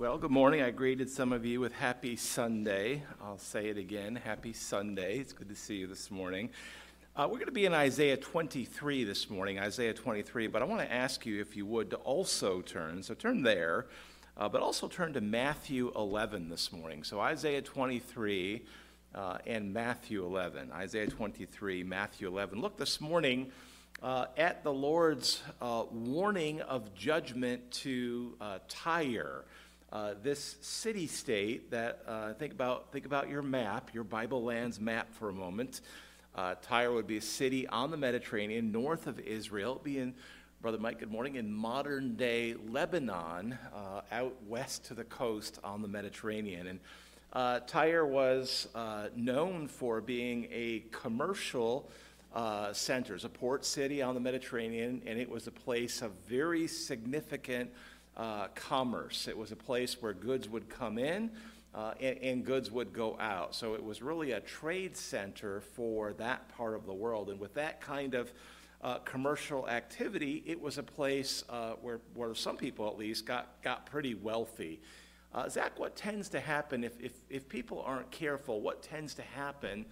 Well, good morning. I greeted some of you with Happy Sunday. I'll say it again Happy Sunday. It's good to see you this morning. Uh, we're going to be in Isaiah 23 this morning, Isaiah 23, but I want to ask you, if you would, to also turn. So turn there, uh, but also turn to Matthew 11 this morning. So Isaiah 23 uh, and Matthew 11. Isaiah 23, Matthew 11. Look this morning. Uh, at the Lord's uh, warning of judgment to uh, Tyre uh, this city state that uh, think about think about your map, your Bible lands map for a moment. Uh, Tyre would be a city on the Mediterranean, north of Israel. It'd be in Brother Mike, good morning. In modern day Lebanon, uh, out west to the coast on the Mediterranean, and uh, Tyre was uh, known for being a commercial center, a port city on the Mediterranean, and it was a place of very significant uh, commerce. It was a place where goods would come in uh, and, and, goods would go out. So it was really a trade center for that part of the world. And with that kind of uh, commercial activity, it was a place uh, where, where some people at least got, got pretty wealthy. Uh, Zach, what tends to happen if, if, if people aren't careful? What tends to happen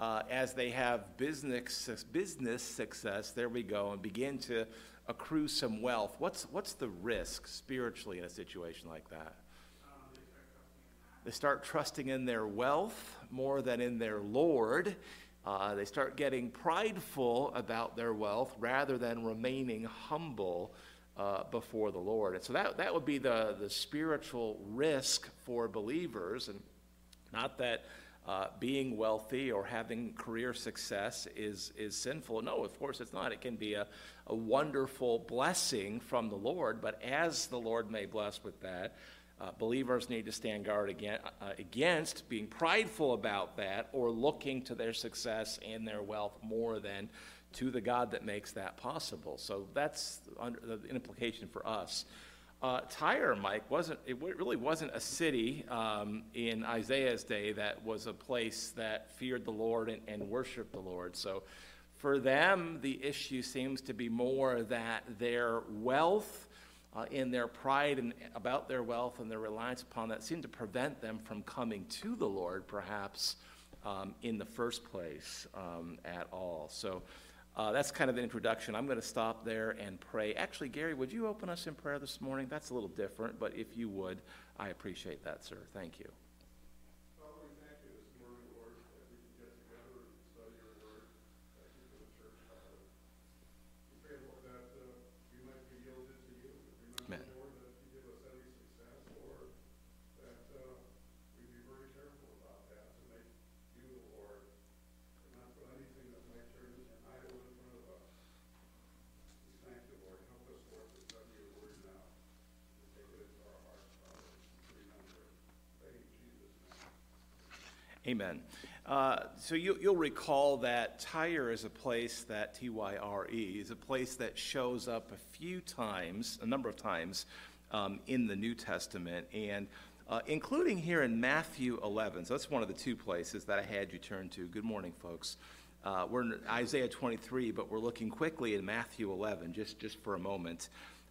uh, as they have business, business success? There we go, and begin to accrue some wealth. What's, what's the risk spiritually in a situation like that? They start trusting in their wealth more than in their Lord. Uh, they start getting prideful about their wealth rather than remaining humble uh, before the Lord. And so that, that would be the, the spiritual risk for believers. And not that uh, being wealthy or having career success is, is sinful. No, of course it's not. It can be a, a wonderful blessing from the Lord, but as the Lord may bless with that, uh, believers need to stand guard against, uh, against being prideful about that or looking to their success and their wealth more than to the God that makes that possible. So that's the implication for us. Uh, Tyre, Mike, wasn't it really wasn't a city um, in Isaiah's day that was a place that feared the Lord and, and worshiped the Lord. So, for them, the issue seems to be more that their wealth, uh, in their pride and about their wealth and their reliance upon that, seemed to prevent them from coming to the Lord, perhaps um, in the first place um, at all. So. Uh, that's kind of the introduction. I'm going to stop there and pray. Actually, Gary, would you open us in prayer this morning? That's a little different, but if you would, I appreciate that, sir. Thank you. Amen. Uh, so you, will recall that Tyre is a place that T Y R E is a place that shows up a few times, a number of times, um, in the New Testament, and uh, including here in Matthew 11. So that's one of the two places that I had you turn to. Good morning, folks. Uh, we're in Isaiah 23, but we're looking quickly in Matthew 11, just, just for a moment.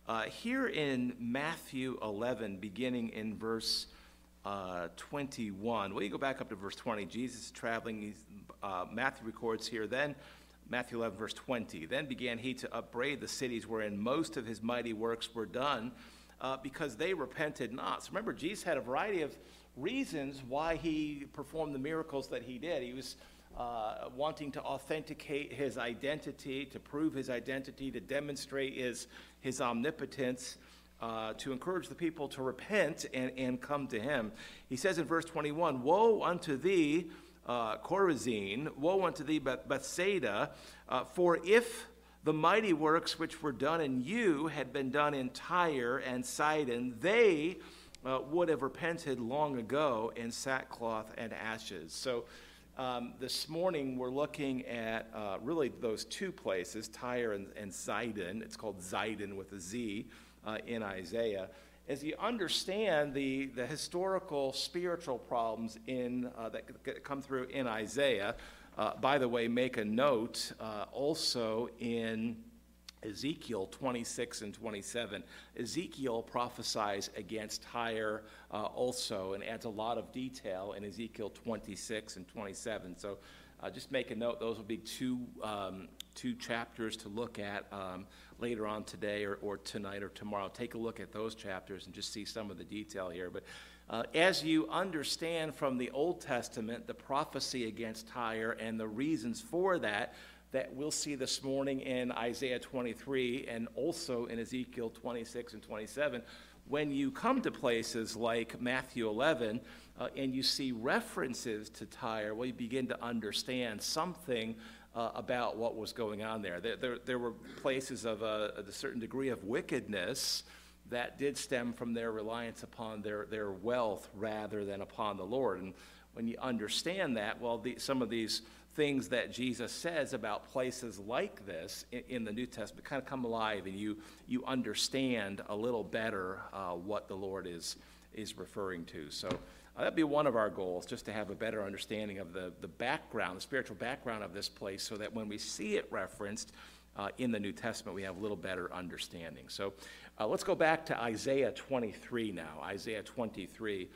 Uh, here in Matthew 11, beginning in verse uh, 21. Well, you go back up to verse 20. Jesus is traveling. Uh, Matthew records here. Then, Matthew 11, verse 20. Then began he to upbraid the cities wherein most of his mighty works were done, uh, because they repented not. So remember, Jesus had a variety of reasons why he performed the miracles that he did. He was uh, wanting to authenticate his identity, to prove his identity, to demonstrate his, his omnipotence uh, to encourage the people to repent and, and come to him. He says in verse 21 Woe unto thee, uh, Chorazin, woe unto thee, Bethsaida, uh, for if the mighty works which were done in you had been done in Tyre and Sidon, they uh, would have repented long ago in sackcloth and ashes. So, um, this morning we're looking at uh, really those two places, Tyre and, and Zidon. It's called Zidon with a Z uh, in Isaiah, as you understand the, the historical spiritual problems in, uh, that come through in Isaiah. Uh, by the way, make a note uh, also in Ezekiel 26 and 27. Ezekiel prophesies against Tyre uh, also and adds a lot of detail in Ezekiel 26 and 27. So uh, just make a note, those will be two, um, two chapters to look at um, later on today or, or tonight or tomorrow. Take a look at those chapters and just see some of the detail here. But uh, as you understand from the Old Testament the prophecy against Tyre and the reasons for that, that we'll see this morning in Isaiah 23 and also in Ezekiel 26 and 27, when you come to places like Matthew 11 uh, and you see references to Tyre, well, you begin to understand something uh, about what was going on there. There, there, there were places of a, a, certain degree of wickedness that did stem from their reliance upon their, their wealth rather than upon the Lord. And when you understand that, well, the, some of these things that Jesus says about places like this in, in, the New Testament kind of come alive and you, you understand a little better uh, what the Lord is, is referring to. So uh, that'd be one of our goals, just to have a better understanding of the, the background, the spiritual background of this place, so that when we see it referenced uh, in the New Testament, we have a little better understanding. So uh, let's go back to Isaiah 23 now. Isaiah 23.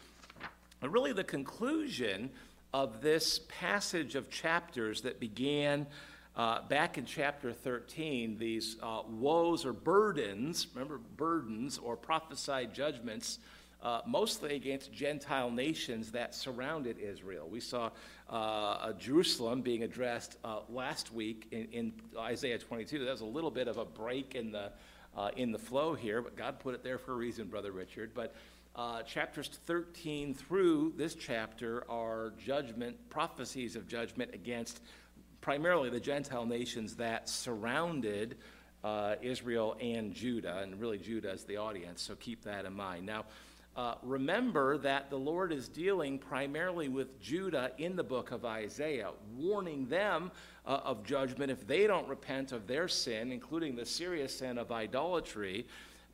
And really, the conclusion of this passage of chapters that began uh, back in chapter 13, these uh, woes or burdens, remember, burdens or prophesied judgments, uh, mostly against Gentile nations that surrounded Israel. We saw uh, Jerusalem being addressed uh, last week in, in, Isaiah 22. That was a little bit of a break in the, uh, in the flow here, but God put it there for a reason, Brother Richard. But uh, chapters 13 through this chapter are judgment, prophecies of judgment against primarily the Gentile nations that surrounded uh, Israel and Judah, and really Judah as the audience, so keep that in mind. Now, uh, remember that the Lord is dealing primarily with Judah in the book of Isaiah, warning them uh, of judgment if they don't repent of their sin, including the serious sin of idolatry.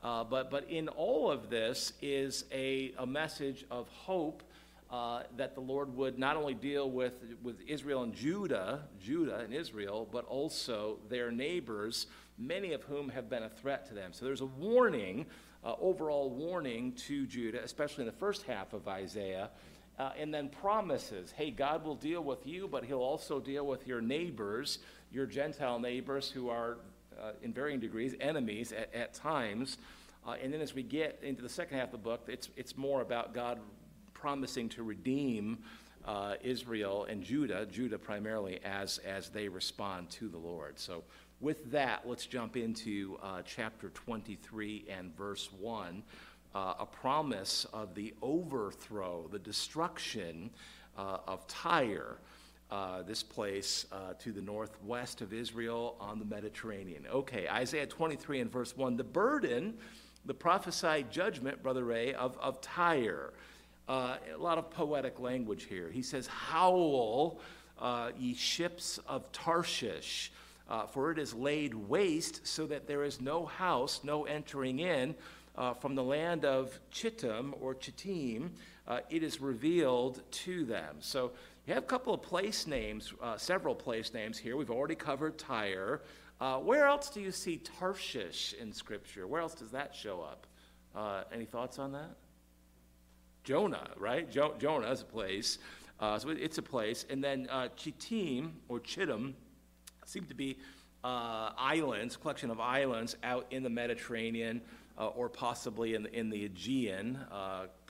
Uh, but, but in all of this is a, a message of hope uh, that the Lord would not only deal with, with Israel and Judah, Judah and Israel, but also their neighbors, many of whom have been a threat to them. So there's a warning, uh, overall warning to Judah, especially in the first half of Isaiah, uh, and then promises hey, God will deal with you, but He'll also deal with your neighbors, your Gentile neighbors who are uh, in varying degrees, enemies at, at times. Uh, and then as we get into the second half of the book, it's, it's more about God promising to redeem uh, Israel and Judah, Judah primarily, as, as they respond to the Lord. So, with that, let's jump into uh, chapter 23 and verse 1. Uh, a promise of the overthrow, the destruction uh, of Tyre uh, this place uh, to the northwest of Israel on the Mediterranean. Okay, Isaiah 23 and verse 1. The burden, the prophesied judgment, Brother Ray, of, of Tyre. Uh, a lot of poetic language here. He says, Howl, uh, ye ships of Tarshish, uh, for it is laid waste so that there is no house, no entering in. Uh, from the land of Chittim or Chittim, it is revealed to them. So you have a couple of place names, uh, several place names here. We've already covered Tyre. Uh, where else do you see Tarshish in Scripture? Where else does that show up? Uh, any thoughts on that? Jonah, right? Jo- Jonah is a place. Uh, so it's a place. And then uh, Chittim or Chittim seem to be uh, islands, collection of islands out in the Mediterranean or possibly in the, in the Aegean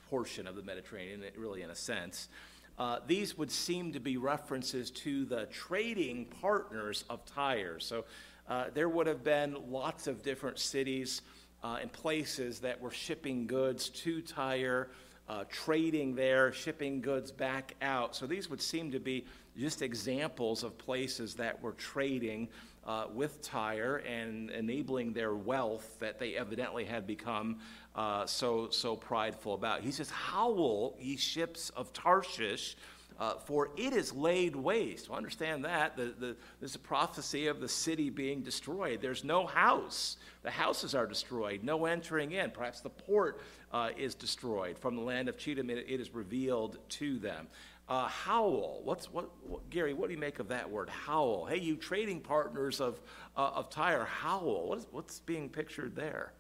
portion of the Mediterranean, really in a sense. Uh, these would seem to be references to the trading partners of Tyre. So uh, there would have been lots of different cities uh, and places that were shipping goods to Tyre, uh, trading there, shipping goods back out. So these would seem to be just examples of places that were trading uh, with Tyre and enabling their wealth that they evidently had become uh, so, so prideful about. He says, Howl, ye ships of Tarshish, uh, for it is laid waste. Well, understand that. The, the, there's a prophecy of the city being destroyed. There's no house. The houses are destroyed, no entering in. Perhaps the port uh, is destroyed. From the land of Chittim, it, it is revealed to them. Uh, howl. What's what, what, Gary? What do you make of that word, howl? Hey, you trading partners of uh, of Tyre, howl. What is, what's being pictured there?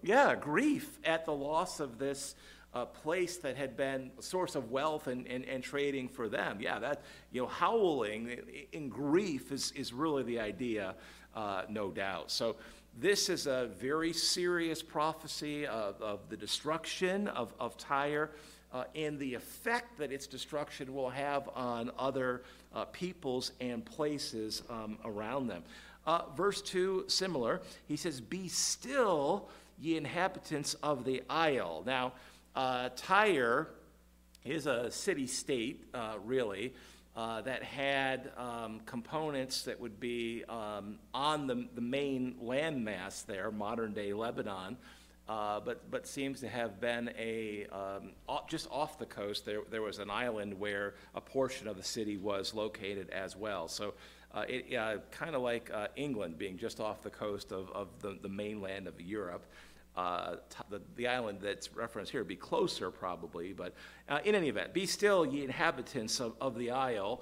Yeah, grief at the loss of this uh, place that had been a source of wealth and, and, and trading for them. Yeah, that you know, howling in grief is is really the idea, uh, no doubt. So. This is a very serious prophecy of, of the destruction of, of Tyre uh, and the effect that its destruction will have on other uh, peoples and places um, around them. Uh, verse 2, similar. He says, Be still, ye inhabitants of the isle. Now, uh, Tyre is a city state, uh, really. Uh, that had um, components that would be um, on the, the main landmass there, modern day Lebanon, uh, but, but seems to have been a, um, off, just off the coast, there, there was an island where a portion of the city was located as well. So uh, it, uh, kind of like uh, England being just off the coast of, of the, the mainland of Europe. Uh, t- the, the island that's referenced here would be closer probably, but uh, in any event, be still, ye inhabitants of, of the isle,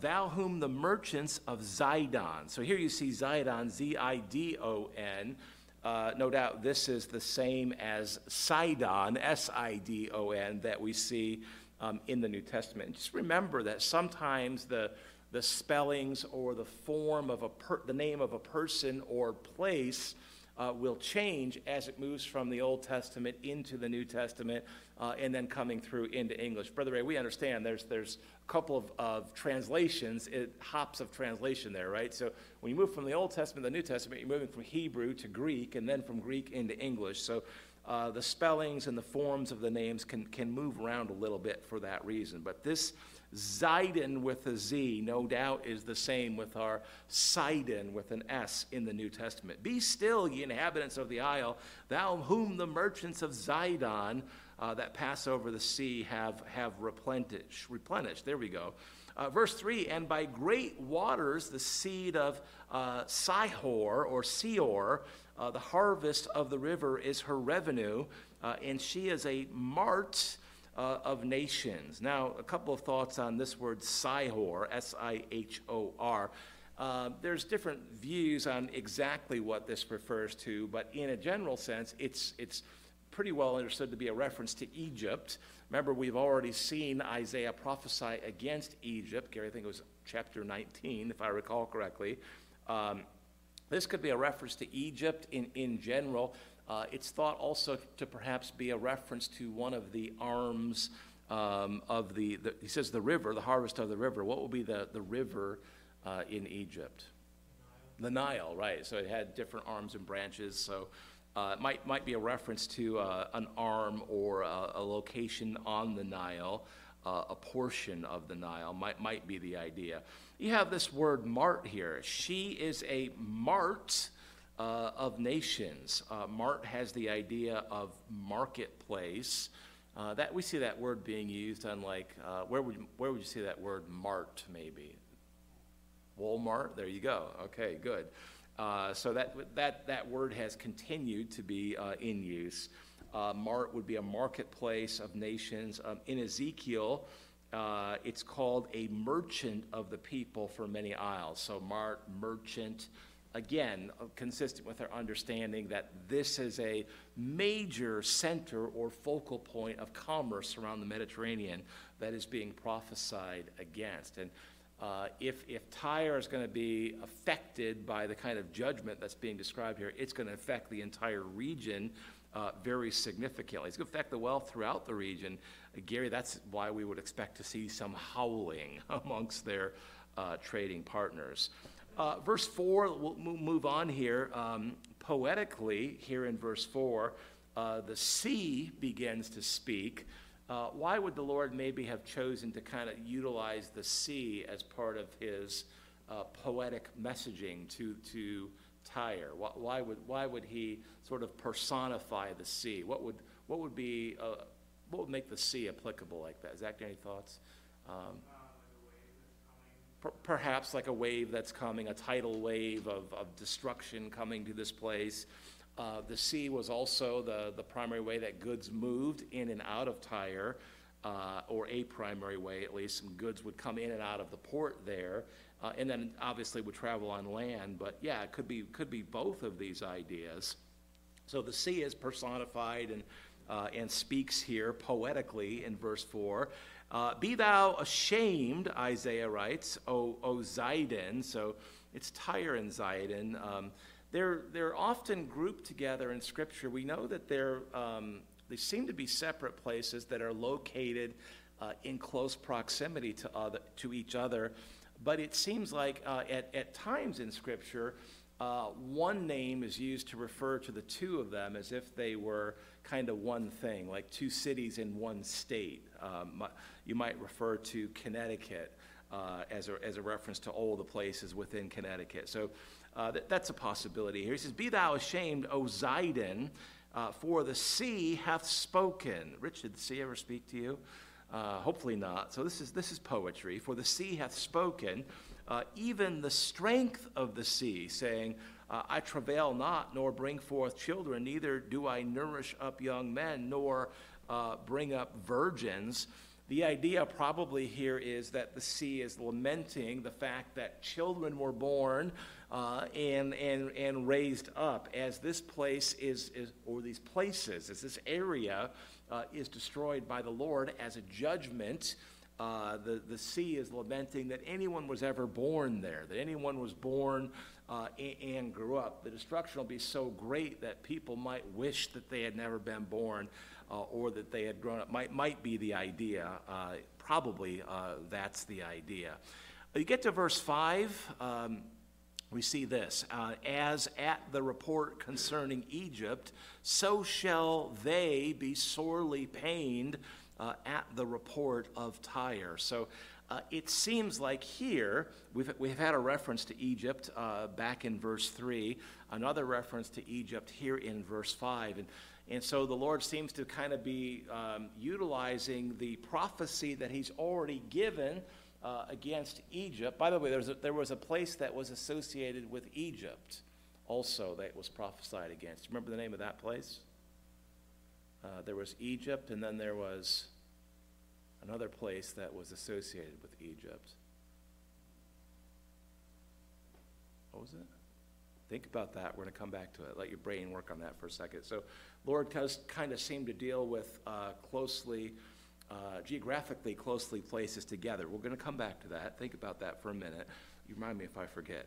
thou whom the merchants of Zidon. So here you see Zidon, Z I D O N. Uh, no doubt this is the same as Sidon, S I D O N, that we see um, in the New Testament. Just remember that sometimes the, the spellings or the form of a per, the name of a person or place uh, will change as it moves from the Old Testament into the New Testament uh, and then coming through into English. Brother Ray, we understand there's, there's couple of, of translations, it, hops of translation there, right? So when you move from the Old Testament to the New Testament, you're moving from Hebrew to Greek and then from Greek into English. So uh, the spellings and the forms of the names can, can move around a little bit for that reason. But this Zidon with a Z, no doubt, is the same with our Sidon with an S in the New Testament. Be still, ye inhabitants of the isle, thou whom the merchants of Zidon uh, that pass over the sea have, have replenished. replenished. There we go. Uh, verse 3 And by great waters, the seed of uh, Sihor or Seor, uh, the harvest of the river is her revenue, uh, and she is a mart uh, of nations. Now, a couple of thoughts on this word Sihor, S I H O R. Uh, there's different views on exactly what this refers to, but in a general sense, it's, it's pretty well understood to be a reference to Egypt. Remember, we've already seen Isaiah prophesy against Egypt. Gary, I think it was chapter 19, if I recall correctly. Um, this could be a reference to Egypt in, in general. Uh, it's thought also to perhaps be a reference to one of the arms um, of the, the, he says the river, the harvest of the river. What will be the, the river uh, in Egypt? The Nile, right. So it had different arms and branches. So uh, might, might be a reference to uh, an arm or a, a, location on the Nile, uh, a portion of the Nile, might, might be the idea. You have this word mart here. She is a mart uh, of nations. Uh, mart has the idea of marketplace. Uh, that we see that word being used on like where would where would you see that word mart maybe? Walmart. There you go. Okay, good. Uh, so that that that word has continued to be uh, in use. mart would be a marketplace of nations. Um, in Ezekiel. it's called a merchant of the people for many isles. So, mart, merchant, again, uh, consistent with our understanding that this is a major center or focal point of commerce around the Mediterranean that is being prophesied against. And uh, if, if Tyre is going to be affected by the kind of judgment that's being described here, it's going to affect the entire region uh, very significantly. It's going to affect the wealth throughout the region. Uh, Gary, that's why we would expect to see some howling amongst their uh, trading partners. Uh, verse 4, we'll move on here. Um, poetically, here in verse 4, uh, the sea begins to speak. Uh, why would the Lord maybe have chosen to kind of utilize the sea as part of his uh, poetic messaging to, to Tyre? Why, why, would, why would he sort of personify the sea? What would, what would be, uh, what would make the sea applicable like that? Zach, any thoughts? Um, perhaps like a wave that's coming, a tidal wave of, of destruction coming to this place. Uh, the sea was also the, the primary way that goods moved in and out of Tyre. uh, or a primary way at least. Some goods would come in and out of the port there, uh, and then obviously would travel on land. But yeah, it could be, could be both of these ideas. So the sea is personified and, uh, and speaks here poetically in verse 4. Uh, Be thou ashamed, Isaiah writes, O, o Zidon. So it's Tyre and Zidon. Um, they're, they're often grouped together in Scripture. We know that they're, um, they seem to be separate places that are located uh, in close proximity to, other, to each other. But it seems like uh, at, at times in Scripture, uh, one name is used to refer to the two of them as if they were kind of one thing, like two cities in one state. Um, you might refer to Connecticut uh, as, a, as a reference to all the places within Connecticut. So uh, that, that's a possibility here. He says, Be thou ashamed, O Zidon, uh, for the sea hath spoken. Rich, did the sea ever speak to you? Uh, hopefully not. So this is, this is poetry. For the sea hath spoken, uh, even the strength of the sea, saying, uh, I travail not, nor bring forth children, neither do I nourish up young men, nor uh, bring up virgins. The idea probably here is that the sea is lamenting the fact that children were born uh, and, and, and raised up as this place is, is or these places, as this area uh, is destroyed by the Lord as a judgment. Uh, the, the sea is lamenting that anyone was ever born there, that anyone was born uh, and, and, grew up. The destruction will be so great that people might wish that they had never been born uh, or that they had grown up. Might, might be the idea. Uh, probably uh, that's the idea. You get to verse 5. Um, we see this uh, as at the report concerning Egypt, so shall they be sorely pained uh, at the report of Tyre. So uh, it seems like here we've, we've had a reference to Egypt uh, back in verse 3, another reference to Egypt here in verse 5. And, and so the Lord seems to kind of be um, utilizing the prophecy that He's already given uh, against Egypt. By the way, there was, a, there was a place that was associated with Egypt also that was prophesied against. Remember the name of that place? Uh, there was Egypt, and then there was another place that was associated with Egypt. What was it? Think about that. We're going to come back to it. Let your brain work on that for a second. So, Lord does kind of seem to deal with uh, closely uh, geographically closely places together. We're going to come back to that. Think about that for a minute. You remind me if I forget.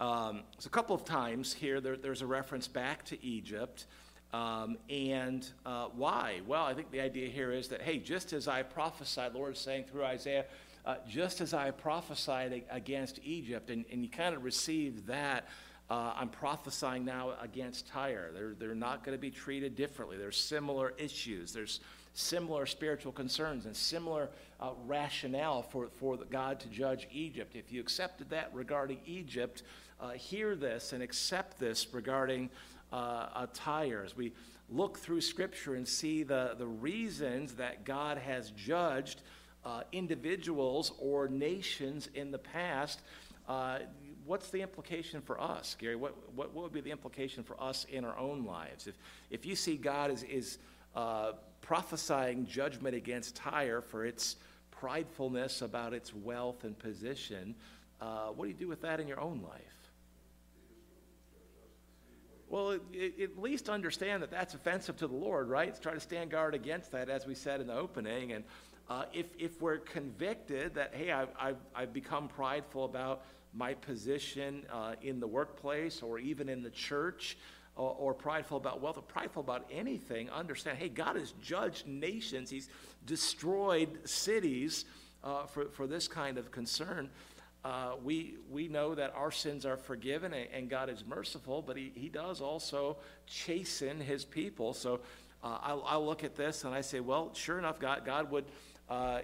Um, so, a couple of times here, there, there's a reference back to Egypt. Um, and uh, why? Well, I think the idea here is that, hey, just as I prophesied, Lord is saying through Isaiah, uh, just as I prophesied against Egypt, and, and you kind of received that, uh, I'm prophesying now against Tyre. They're, they're not going to be treated differently. There's similar issues. There's similar spiritual concerns and similar uh, rationale for, for God to judge Egypt. If you accepted that regarding Egypt, uh, hear this and accept this regarding uh, Tyre. As we look through Scripture and see the, the reasons that God has judged uh, individuals or nations in the past, uh, what's the implication for us, Gary? What, what, what, would be the implication for us in our own lives? If, if you see God is, is uh, prophesying judgment against Tyre for its pridefulness about its wealth and position. Uh, what do you do with that in your own life? Well, it, it, at least understand that that's offensive to the Lord, right? Try to stand guard against that, as we said in the opening. And uh, if, if we're convicted that, hey, I've, I've, I've become prideful about my position uh, in the workplace or even in the church, or, or prideful about wealth or prideful about anything, understand hey, God has judged nations, He's destroyed cities uh, for, for this kind of concern. Uh, we, we know that our sins are forgiven and, and, God is merciful, but he, he does also chasten his people. So uh, I, I look at this and I say, well, sure enough, God, God would, uh,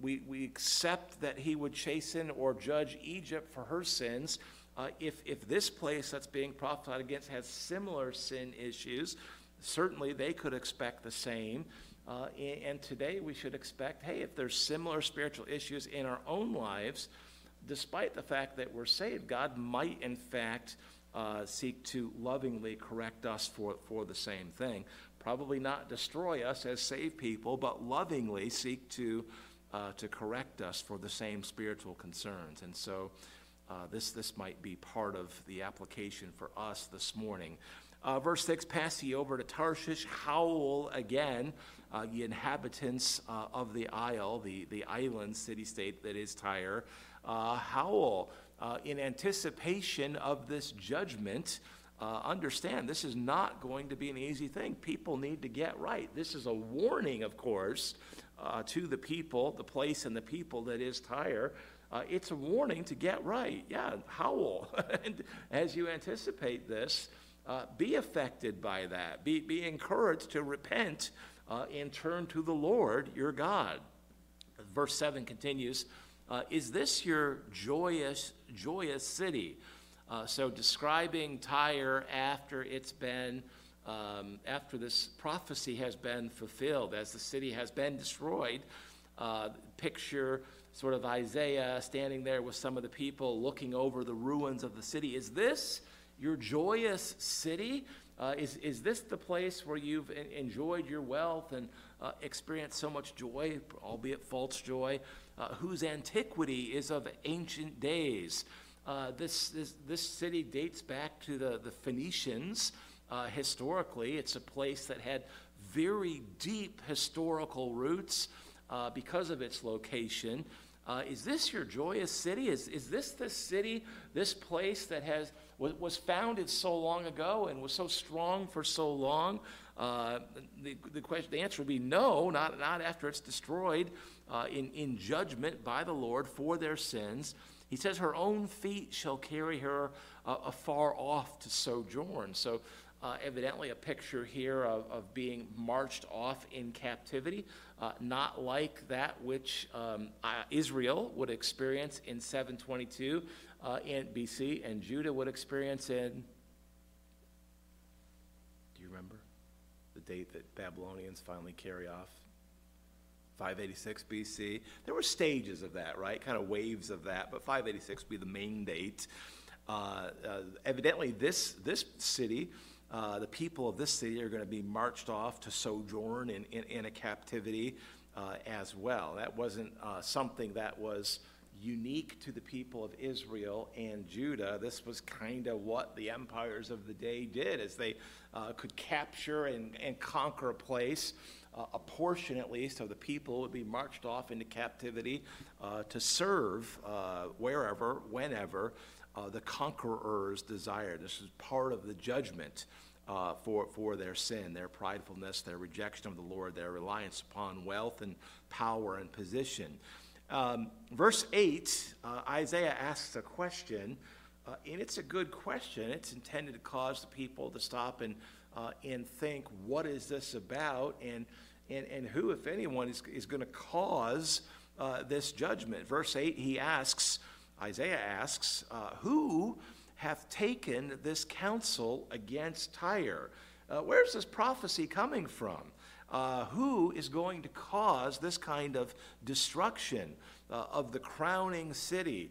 we, we accept that he would chasten or judge Egypt for her sins. Uh, if, if this place that's being prophesied against has similar sin issues, certainly they could expect the same. Uh, and, today we should expect hey, if there's similar spiritual issues in our own lives, despite the fact that we're saved, God might in fact uh, seek to lovingly correct us for, for the same thing. Probably not destroy us as saved people, but lovingly seek to, uh, to correct us for the same spiritual concerns. And so uh, this, this might be part of the application for us this morning. Uh, verse 6 Pass ye over to Tarshish, howl again, uh, ye inhabitants uh, of the isle, the, the island city state that is Tyre. Uh, howl uh, in anticipation of this judgment uh, understand this is not going to be an easy thing. People need to get right. This is a warning, of course, uh, to the people, the place and the people that is Tyre. Uh, it's a warning to get right. Yeah, howl. and as you anticipate this, uh, be affected by that. Be, be encouraged to repent uh, and turn to the Lord your God. Verse 7 continues uh, Is this your joyous, joyous city? Uh, so, describing Tyre after it's been, um, after this prophecy has been fulfilled, as the city has been destroyed, uh, picture sort of Isaiah standing there with some of the people looking over the ruins of the city. Is this your joyous city? Uh, is, is this the place where you've enjoyed your wealth and uh, experienced so much joy, albeit false joy, uh, whose antiquity is of ancient days? Uh, this, this, this city dates back to the, the Phoenicians. Uh, historically, it's a place that had very deep historical roots uh, because of its location. Uh, is this your joyous city? Is, is this the city, this place that has was, was founded so long ago and was so strong for so long? Uh, the, the, question, the answer would be no, not, not after it's destroyed uh, in, in judgment by the Lord for their sins. He says, Her own feet shall carry her uh, afar off to sojourn. So, uh, evidently, a picture here of, of being marched off in captivity, uh, not like that which um, Israel would experience in 722 uh, in BC and Judah would experience in. Do you remember the date that Babylonians finally carry off 586 BC. There were stages of that, right? Kind of waves of that, but 586 would be the main date. Uh, uh, evidently, this, this city, uh, the people of this city are going to be marched off to sojourn in, in, in a captivity uh, as well. That wasn't uh, something that was unique to the people of Israel and Judah. This was kind of what the empires of the day did as they uh, could capture and, and conquer a place uh, a portion at least of the people would be marched off into captivity uh, to serve uh, wherever, whenever uh, the conquerors desired. This is part of the judgment uh, for, for their sin, their pridefulness, their rejection of the Lord, their reliance upon wealth and power and position. Um, verse 8, uh, Isaiah asks a question, and it's a good question. It's intended to cause the people to stop and uh, and think, what is this about? And, and, and who, if anyone, is, is going to cause uh, this judgment? Verse 8, he asks, Isaiah asks, uh, who hath taken this counsel against Tyre? Uh, where's this prophecy coming from? Uh, who is going to cause this kind of destruction uh, of the crowning city,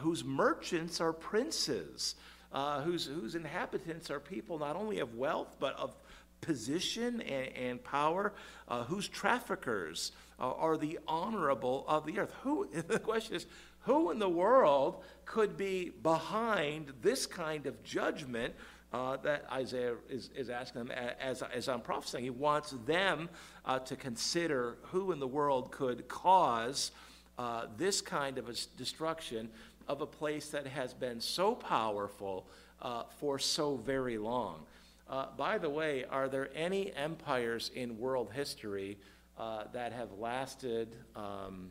whose merchants are princes? Uh, whose, whose inhabitants are people not only of wealth, but of position and, and power, uh, whose traffickers uh, are the honorable of the earth. Who, the question is, who in the world could be behind this kind of judgment uh, that Isaiah is, is asking them as, as I'm prophesying? He wants them uh, to consider who in the world could cause uh, this kind of destruction of a place that has been so powerful uh, for so very long. Uh, by the way, are there any empires in world history uh, that have lasted, um,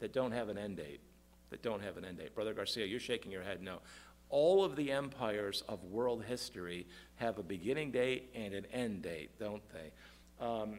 that don't have an end date? That don't have an end date? Brother Garcia, you're shaking your head no. All of the empires of world history have a beginning date and an end date, don't they? Um,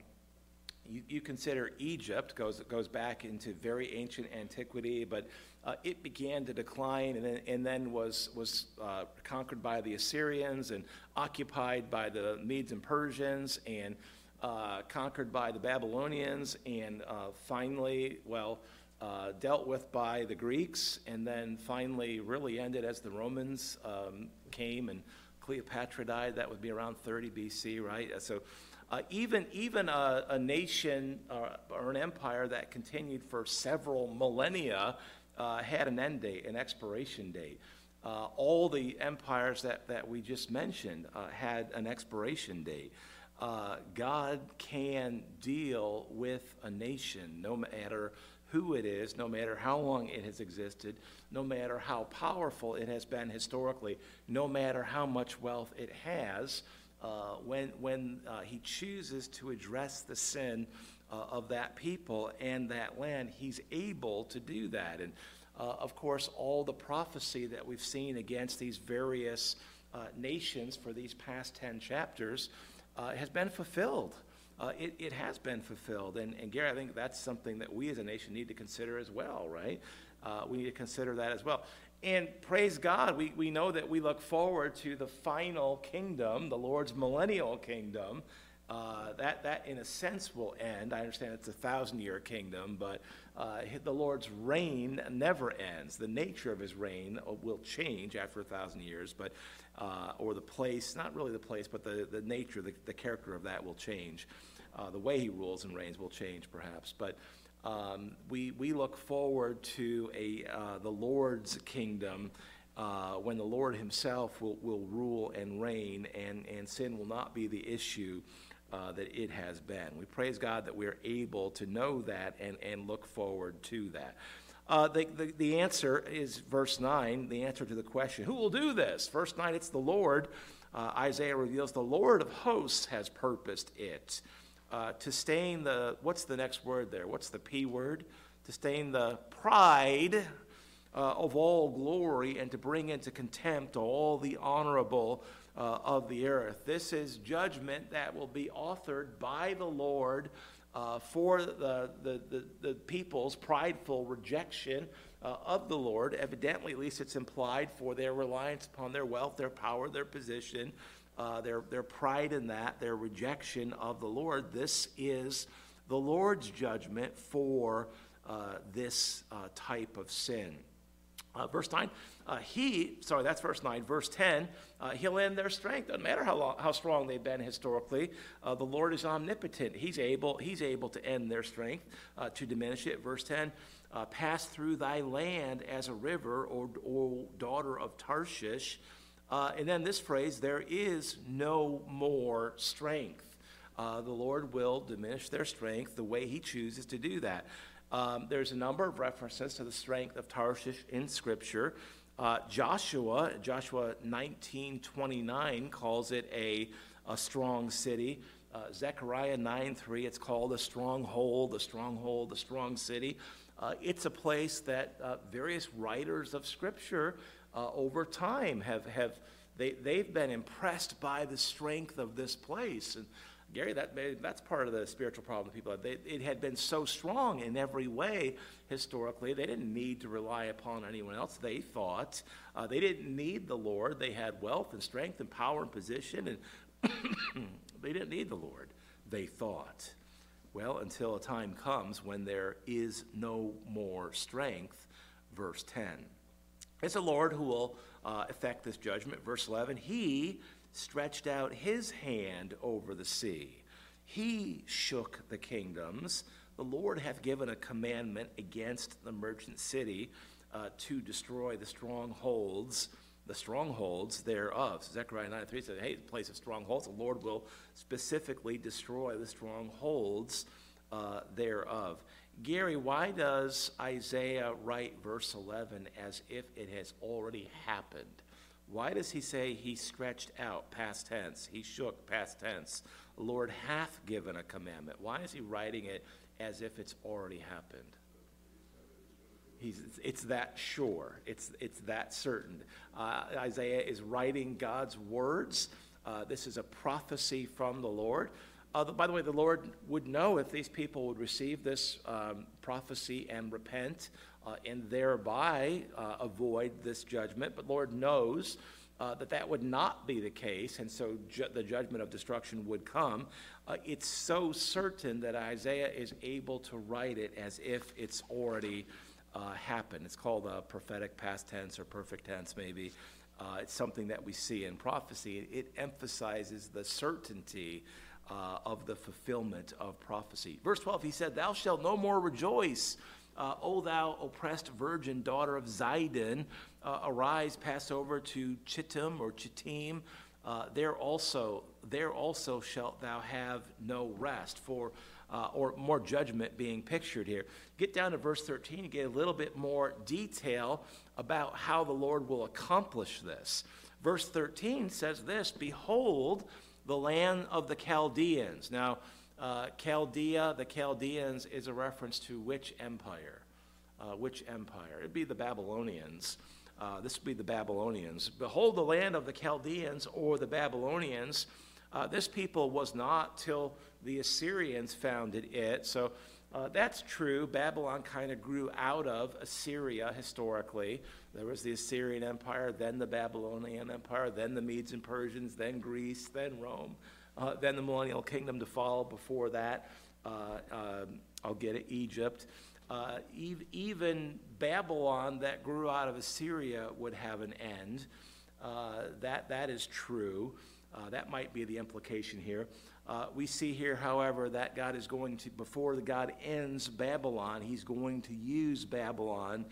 you, you, consider Egypt goes goes back into very ancient antiquity, but uh, it began to decline and then, and then was, was uh, conquered by the Assyrians and occupied by the Medes and Persians and uh, conquered by the Babylonians and uh, finally, well, uh, dealt with by the Greeks and then finally really ended as the Romans um, came and Cleopatra died. That would be around 30 BC, right? So Uh, even even a, a nation uh, or an empire that continued for several millennia uh, had an end date, an expiration date. Uh, all the empires that, that we just mentioned uh, had an expiration date. Uh, God can deal with a nation no matter who it is, no matter how long it has existed, no matter how powerful it has been historically, no matter how much wealth it has, uh, when, when uh, he chooses to address the sin uh, of that people and that land, he's able to do that. And uh, of course, all the prophecy that we've seen against these various uh, nations for these past 10 chapters uh, has been fulfilled. Uh, it, it has been fulfilled. And, and Gary, I think that's something that we as a nation need to consider as well, right? Uh, we need to consider that as well. And praise God, we, we know that we look forward to the final kingdom, the Lord's millennial kingdom. Uh, that, that, in a sense, will end. I understand it's a thousand year kingdom, but uh, the Lord's reign never ends. The nature of his reign uh, will change after a thousand years, but uh, or the place, not really the place, but the, the nature, the, the character of that will change. Uh, the way he rules and reigns will change, perhaps. But um, we, we look forward to a, uh, the Lord's kingdom uh, when the Lord himself will, will rule and reign, and, and sin will not be the issue. Uh, that it has been. We praise God that we're able to know that and, and look forward to that. Uh, the, the, the, answer is verse 9, the answer to the question, who will do this? Verse 9, it's the Lord. Uh, Isaiah reveals the Lord of hosts has purposed it. Uh, to stain the, what's the next word there? What's the P word? To stain the pride uh, of all glory and to bring into contempt all the honorable uh, of the earth. This is judgment that will be authored by the Lord uh, for the, the, the, the, people's prideful rejection uh, of the Lord. Evidently, at least it's implied, for their reliance upon their wealth, their power, their position, uh, their, their pride in that, their rejection of the Lord. This is the Lord's judgment for uh, this uh, type of sin. Uh, verse 9, uh, he, sorry, that's verse 9. Verse 10, uh, he'll end their strength. Doesn't matter how, long, how strong they've been historically. Uh, the Lord is omnipotent. He's able, he's able to end their strength, uh, to diminish it. Verse 10, uh, pass through thy land as a river, or, or daughter of Tarshish. and then this phrase, there is no more strength. the Lord will diminish their strength the way he chooses to do that. Um, there's a number of references to the strength of Tarshish in Scripture. Uh, Joshua, Joshua 19:29 calls it a, a strong city. Uh, Zechariah 9:3, it's called a stronghold, a stronghold, a strong city. Uh, it's a place that uh, various writers of Scripture uh, over time have, have they, they've been impressed by the strength of this place. And Gary, that that's part of the spiritual problem of people. They, it had been so strong in every way historically. They didn't need to rely upon anyone else. They thought uh, they didn't need the Lord. They had wealth and strength and power and position, and they didn't need the Lord. They thought. Well, until a time comes when there is no more strength. Verse 10. It's the Lord who will uh, effect this judgment. Verse 11. He stretched out his hand over the sea. He shook the kingdoms. The Lord hath given a commandment against the merchant city uh, to destroy the strongholds, the strongholds thereof. So Zechariah 9 3 said, Hey, the place of strongholds, the Lord will specifically destroy the strongholds uh, thereof. Gary, why does Isaiah write verse 11 as if it has already happened? Why does he say he stretched out, past tense? He shook, past tense. Lord hath given a commandment. Why is he writing it as if it's already happened? He's, it's that sure. It's, it's that certain. Uh, Isaiah is writing God's words. Uh, this is a prophecy from the Lord. Uh, by the way, the Lord would know if these people would receive this um, prophecy and repent uh, and thereby uh, avoid this judgment. But Lord knows uh, that that would not be the case, and so ju- the judgment of destruction would come. Uh, it's so certain that Isaiah is able to write it as if it's already uh, happened. It's called a prophetic past tense or perfect tense, maybe. Uh, it's something that we see in prophecy. It emphasizes the certainty of the fulfillment of prophecy. Verse 12, he said, Thou shalt no more rejoice, uh, O thou oppressed virgin, daughter of Zidon. Uh, arise, pass over to Chittim or Chittim. Uh, there also, there also shalt thou have no rest, for uh, or more judgment being pictured here. Get down to verse 13, you get a little bit more detail about how the Lord will accomplish this. Verse 13 says this Behold, the land of the Chaldeans. Now, uh, Chaldea, the Chaldeans, is a reference to which empire? Uh, which empire? It'd be the Babylonians. Uh, this would be the Babylonians. Behold, the land of the Chaldeans or the Babylonians. Uh, this people was not till the Assyrians founded it. So uh, that's true. Babylon kind of grew out of Assyria historically. There was the Assyrian Empire, then the Babylonian Empire, then the Medes and Persians, then Greece, then Rome, uh, then the millennial kingdom to follow before that. Uh, um, I'll get it, Egypt. Uh, even Babylon, that grew out of Assyria, would have an end. Uh, that, that is true. Uh, that might be the implication here. Uh, we see here, however, that God is going to, before the God ends Babylon, he's going to use Babylon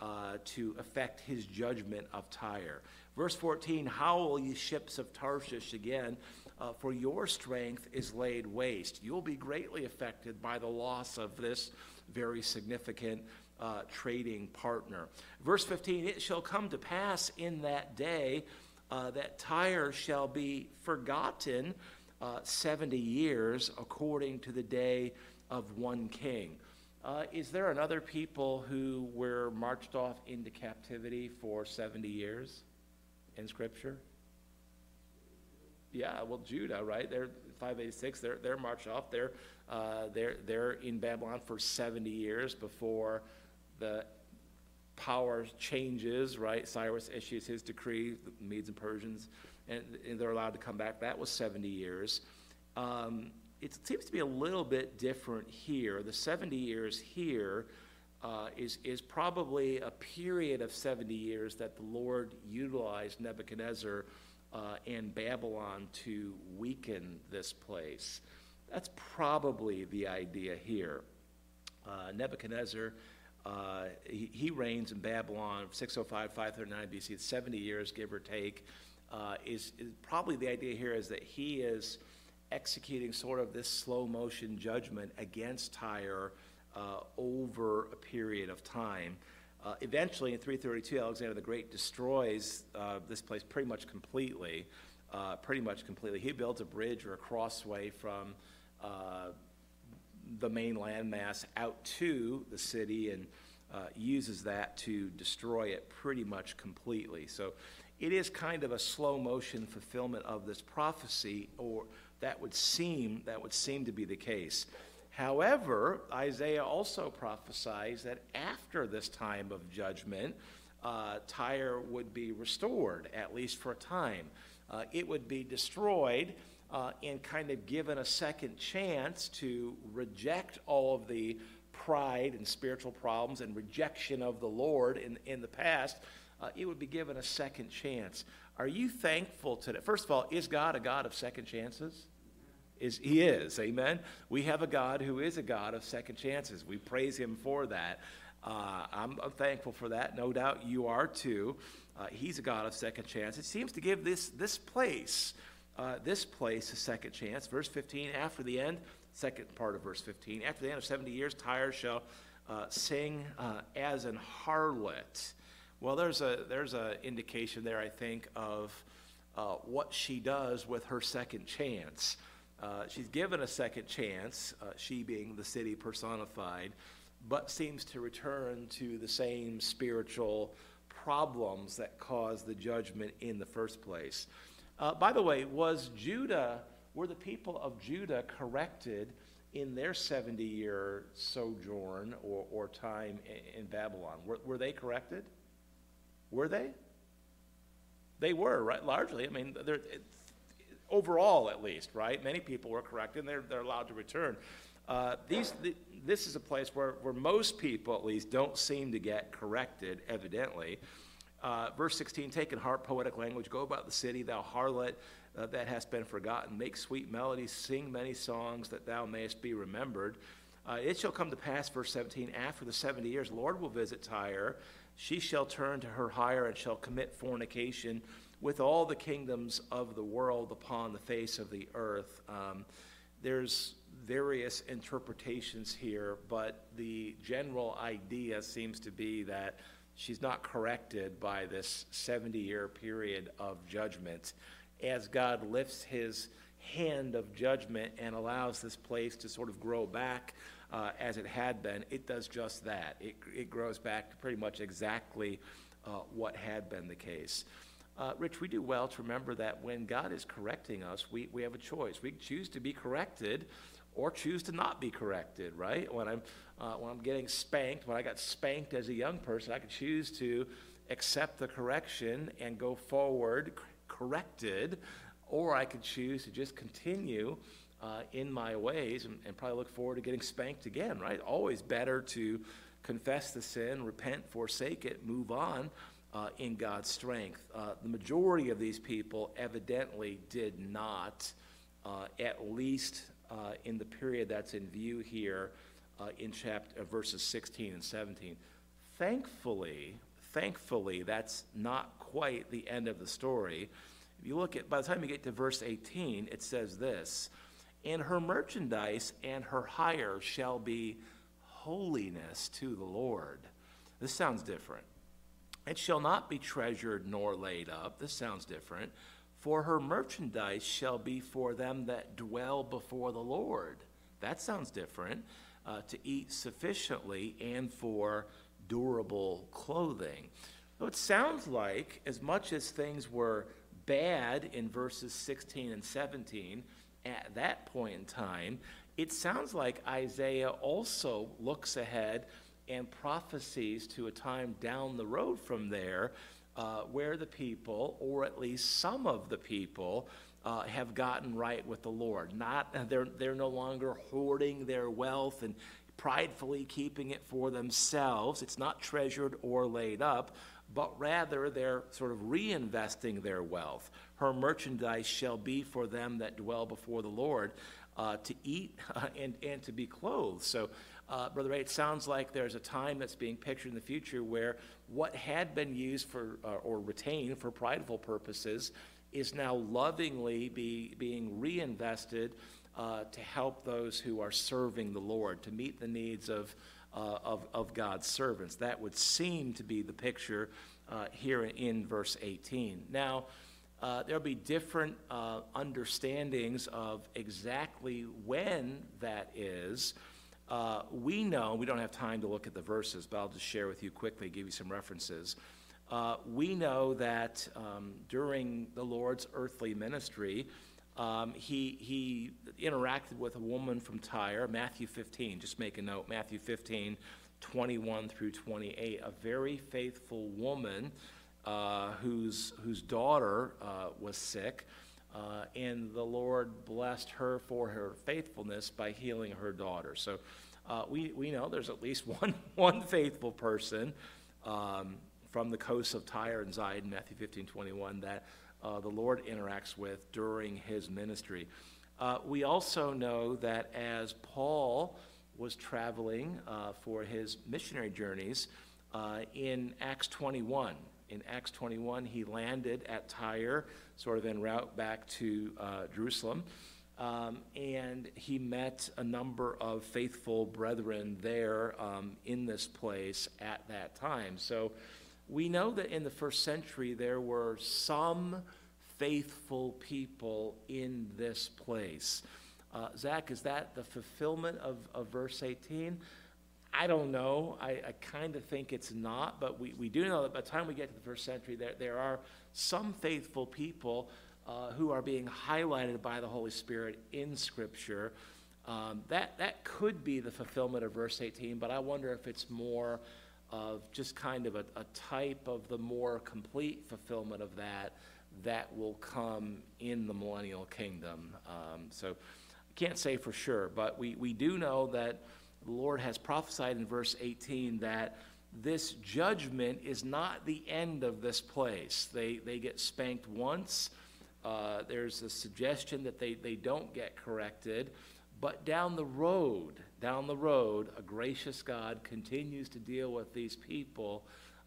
uh, to effect his judgment of Tyre. Verse 14 Howl, ye ships of Tarshish, again, uh, for your strength is laid waste. You'll be greatly affected by the loss of this very significant uh, trading partner. Verse 15 It shall come to pass in that day uh, that Tyre shall be forgotten uh, 70 years according to the day of one king. Uh, is there another people who were marched off into captivity for 70 years in Scripture? Yeah, well, Judah, right? They're 586. They're they're marched off. They're uh, they're they're in Babylon for 70 years before the power changes. Right? Cyrus issues his decree. The Medes and Persians and, and they're allowed to come back. That was 70 years. Um, it seems to be a little bit different here. The 70 years here uh, is is probably a period of 70 years that the Lord utilized Nebuchadnezzar uh, and Babylon to weaken this place. That's probably the idea here. Uh, Nebuchadnezzar, uh, he, he, reigns in Babylon 605, 539 BC. It's 70 years, give or take uh, is, is, probably the idea here is that he is executing sort of this slow motion judgment against Tyre uh, over a period of time. Uh, eventually, in 332, Alexander the Great destroys uh, this place pretty much completely. Uh, pretty much completely. He builds a bridge or a crossway from uh, the main landmass out to the city and uses that to destroy it pretty much completely. So it is kind of a slow motion fulfillment of this prophecy, or that would seem that would seem to be the case. However, Isaiah also prophesies that after this time of judgment, uh, Tyre would be restored, at least for a time. Uh, it would be destroyed uh, and kind of given a second chance to reject all of the pride and spiritual problems and rejection of the Lord in, in the past uh, it would be given a second chance. Are you thankful today? First of all, is God a God of second chances? Is, he is, amen. We have a God who is a God of second chances. We praise him for that. Uh, I'm, thankful for that. No doubt you are too. Uh, he's a God of second chance. It seems to give this, this place, uh, this place a second chance. Verse 15, after the end, second part of verse 15, after the end of 70 years, Tyre shall uh, sing uh, as an harlot. Well, there's a there's a indication there, I think, of uh, what she does with her second chance. Uh, she's given a second chance, uh, she being the city personified, but seems to return to the same spiritual problems that caused the judgment in the first place. Uh, by the way, was Judah, were the people of Judah corrected in their 70 year sojourn or, or time in, in Babylon? Were, were they corrected? Were they? They were, right? Largely. I mean, they're, overall, at least, right? Many people were corrected and they're, they're allowed to return. Uh, these, the, this is a place where, where most people, at least, don't seem to get corrected, evidently. Uh, verse 16, take in heart poetic language, go about the city, thou harlot uh, that hast been forgotten. Make sweet melodies, sing many songs that thou mayest be remembered. Uh, it shall come to pass, verse 17, after the 70 years, Lord will visit Tyre. She shall turn to her hire and shall commit fornication with all the kingdoms of the world upon the face of the earth. Um, there's various interpretations here, but the general idea seems to be that she's not corrected by this 70 year period of judgment as God lifts his hand of judgment and allows this place to sort of grow back uh, as it had been, it does just that. It, it grows back to pretty much exactly uh, what had been the case. Uh, Rich, we do well to remember that when God is correcting us, we, we have a choice. We choose to be corrected or choose to not be corrected, right? When I'm, uh, when I'm getting spanked, when I got spanked as a young person, I could choose to accept the correction and go forward corrected, or I could choose to just continue uh, in my ways and, and probably look forward to getting spanked again, right? Always better to confess the sin, repent, forsake it, move on uh, in God's strength. Uh, the majority of these people evidently did not, uh, at least uh, in the period that's in view here uh, in chapter verses 16 and 17. Thankfully, thankfully, that's not quite the end of the story. If you look at, by the time you get to verse 18, it says this And her merchandise and her hire shall be holiness to the Lord. This sounds different. It shall not be treasured nor laid up. This sounds different. For her merchandise shall be for them that dwell before the Lord. That sounds different. Uh, to eat sufficiently and for durable clothing. So it sounds like, as much as things were bad in verses 16 and 17 at that point in time, it sounds like Isaiah also looks ahead and prophesies to a time down the road from there uh, where the people, or at least some of the people, uh, have gotten right with the Lord. Not they're they're no longer hoarding their wealth and pridefully keeping it for themselves. It's not treasured or laid up, but rather they're sort of reinvesting their wealth. Her merchandise shall be for them that dwell before the Lord. Uh, to eat and, and to be clothed. So uh, Brother Ray, it sounds like there's a time that's being pictured in the future where what had been used for uh, or retained for prideful purposes is now lovingly be, being reinvested uh, to help those who are serving the Lord, to meet the needs of, uh, of, of, God's servants. That would seem to be the picture uh, here in verse 18. Now, uh, there'll be different understandings of exactly when that is. Uh, we know, we don't have time to look at the verses, but I'll just share with you quickly, give you some references. Uh, we know that um, during the Lord's earthly ministry, um, he, he interacted with a woman from Tyre, Matthew 15, just make a note, Matthew 15, 21 through 28, a very faithful woman uh, whose, whose daughter uh, was sick. Uh, and the Lord blessed her for her faithfulness by healing her daughter. So uh, we, we know there's at least one, one faithful person um, from the coast of Tyre and Zidon, Matthew 15 21, that uh, the Lord interacts with during his ministry. Uh, we also know that as Paul was traveling for his missionary journeys in Acts 21, in Acts 21, he landed at Tyre, sort of en route back to uh, Jerusalem. Um, and he met a number of faithful brethren there um, in this place at that time. So we know that in the first century there were some faithful people in this place. Uh, Zach, is that the fulfillment of, of verse 18? I don't know. I, I kind of think it's not, but we, we do know that by the time we get to the first century, there, there are some faithful people uh, who are being highlighted by the Holy Spirit in Scripture. Um, that, that could be the fulfillment of verse 18, but I wonder if it's more of just kind of a, a type of the more complete fulfillment of that that will come in the millennial kingdom. Um, so I can't say for sure, but we, we do know that the Lord has prophesied in verse 18 that this judgment is not the end of this place. They, they get spanked once. Uh, there's a suggestion that they, they don't get corrected. But down the road, down the road, a gracious God continues to deal with these people.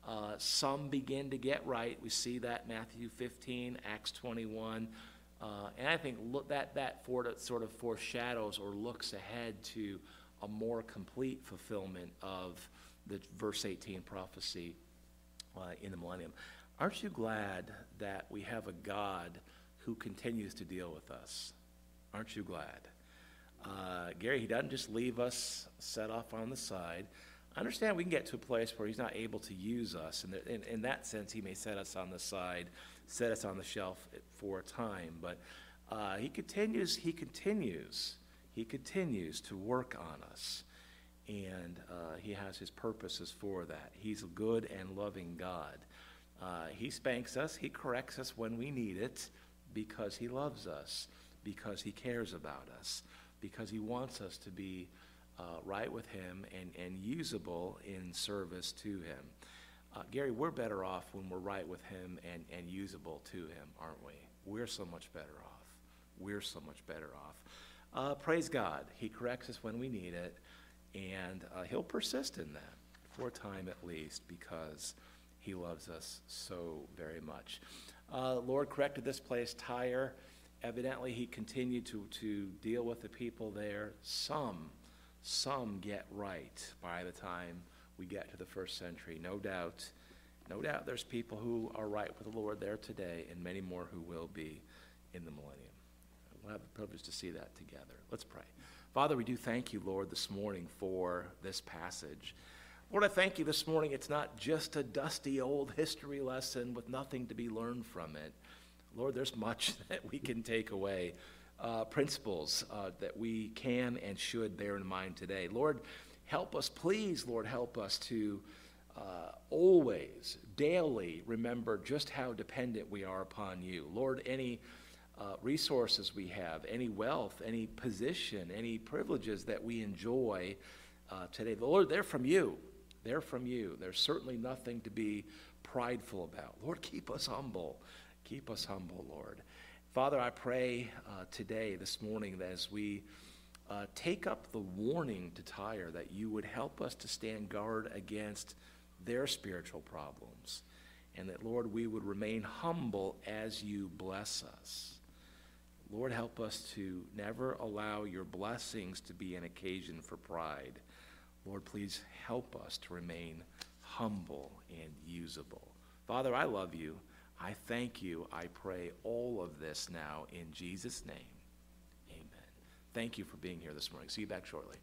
Uh, some begin to get right. We see that Matthew 15, Acts 21. Uh, and I think look, that, that sort of foreshadows or looks ahead to a more complete fulfillment of the verse 18 prophecy uh, in the millennium. Aren't you glad that we have a God who continues to deal with us? Aren't you glad? Uh, Gary, he doesn't just leave us set off on the side. I understand we can get to a place where he's not able to use us. And in, in, that sense, he may set us on the side, set us on the shelf for a time. But uh, he continues, he continues, he continues to work on us. And uh, he has his purposes for that. He's a good and loving God. Uh, he spanks us, he corrects us when we need it because he loves us, because he cares about us because he wants us to be uh, right with him and, and usable in service to him. Uh, Gary, we're better off when we're right with him and, and usable to him, aren't we? We're so much better off. We're so much better off. Uh, praise God. He corrects us when we need it, and uh, he'll persist in that for a time at least because he loves us so very much. Uh, Lord corrected this place, Tyre evidently he continued to, to deal with the people there. Some, some get right by the time we get to the first century. No doubt, no doubt there's people who are right with the Lord there today, and many more who will be in the millennium. We'll have the privilege to see that together. Let's pray. Father, we do thank you, Lord, this morning for this passage. Lord, I thank you this morning. It's not just a dusty old history lesson with nothing to be learned from it. Lord, there's much that we can take away, uh, principles uh, that we can and should bear in mind today. Lord, help us, please, Lord, help us to uh, always, daily remember just how dependent we are upon you. Lord, any uh, resources we have, any wealth, any position, any privileges that we enjoy uh, today, Lord, they're from you. They're from you. There's certainly nothing to be prideful about. Lord, keep us humble. Keep us humble, Lord. Father, I pray uh, today, this morning, that as we uh, take up the warning to Tyre, that you would help us to stand guard against their spiritual problems. And that, Lord, we would remain humble as you bless us. Lord, help us to never allow your blessings to be an occasion for pride. Lord, please help us to remain humble and usable. Father, I love you. I thank you. I pray all of this now in Jesus' name. Amen. Thank you for being here this morning. See you back shortly.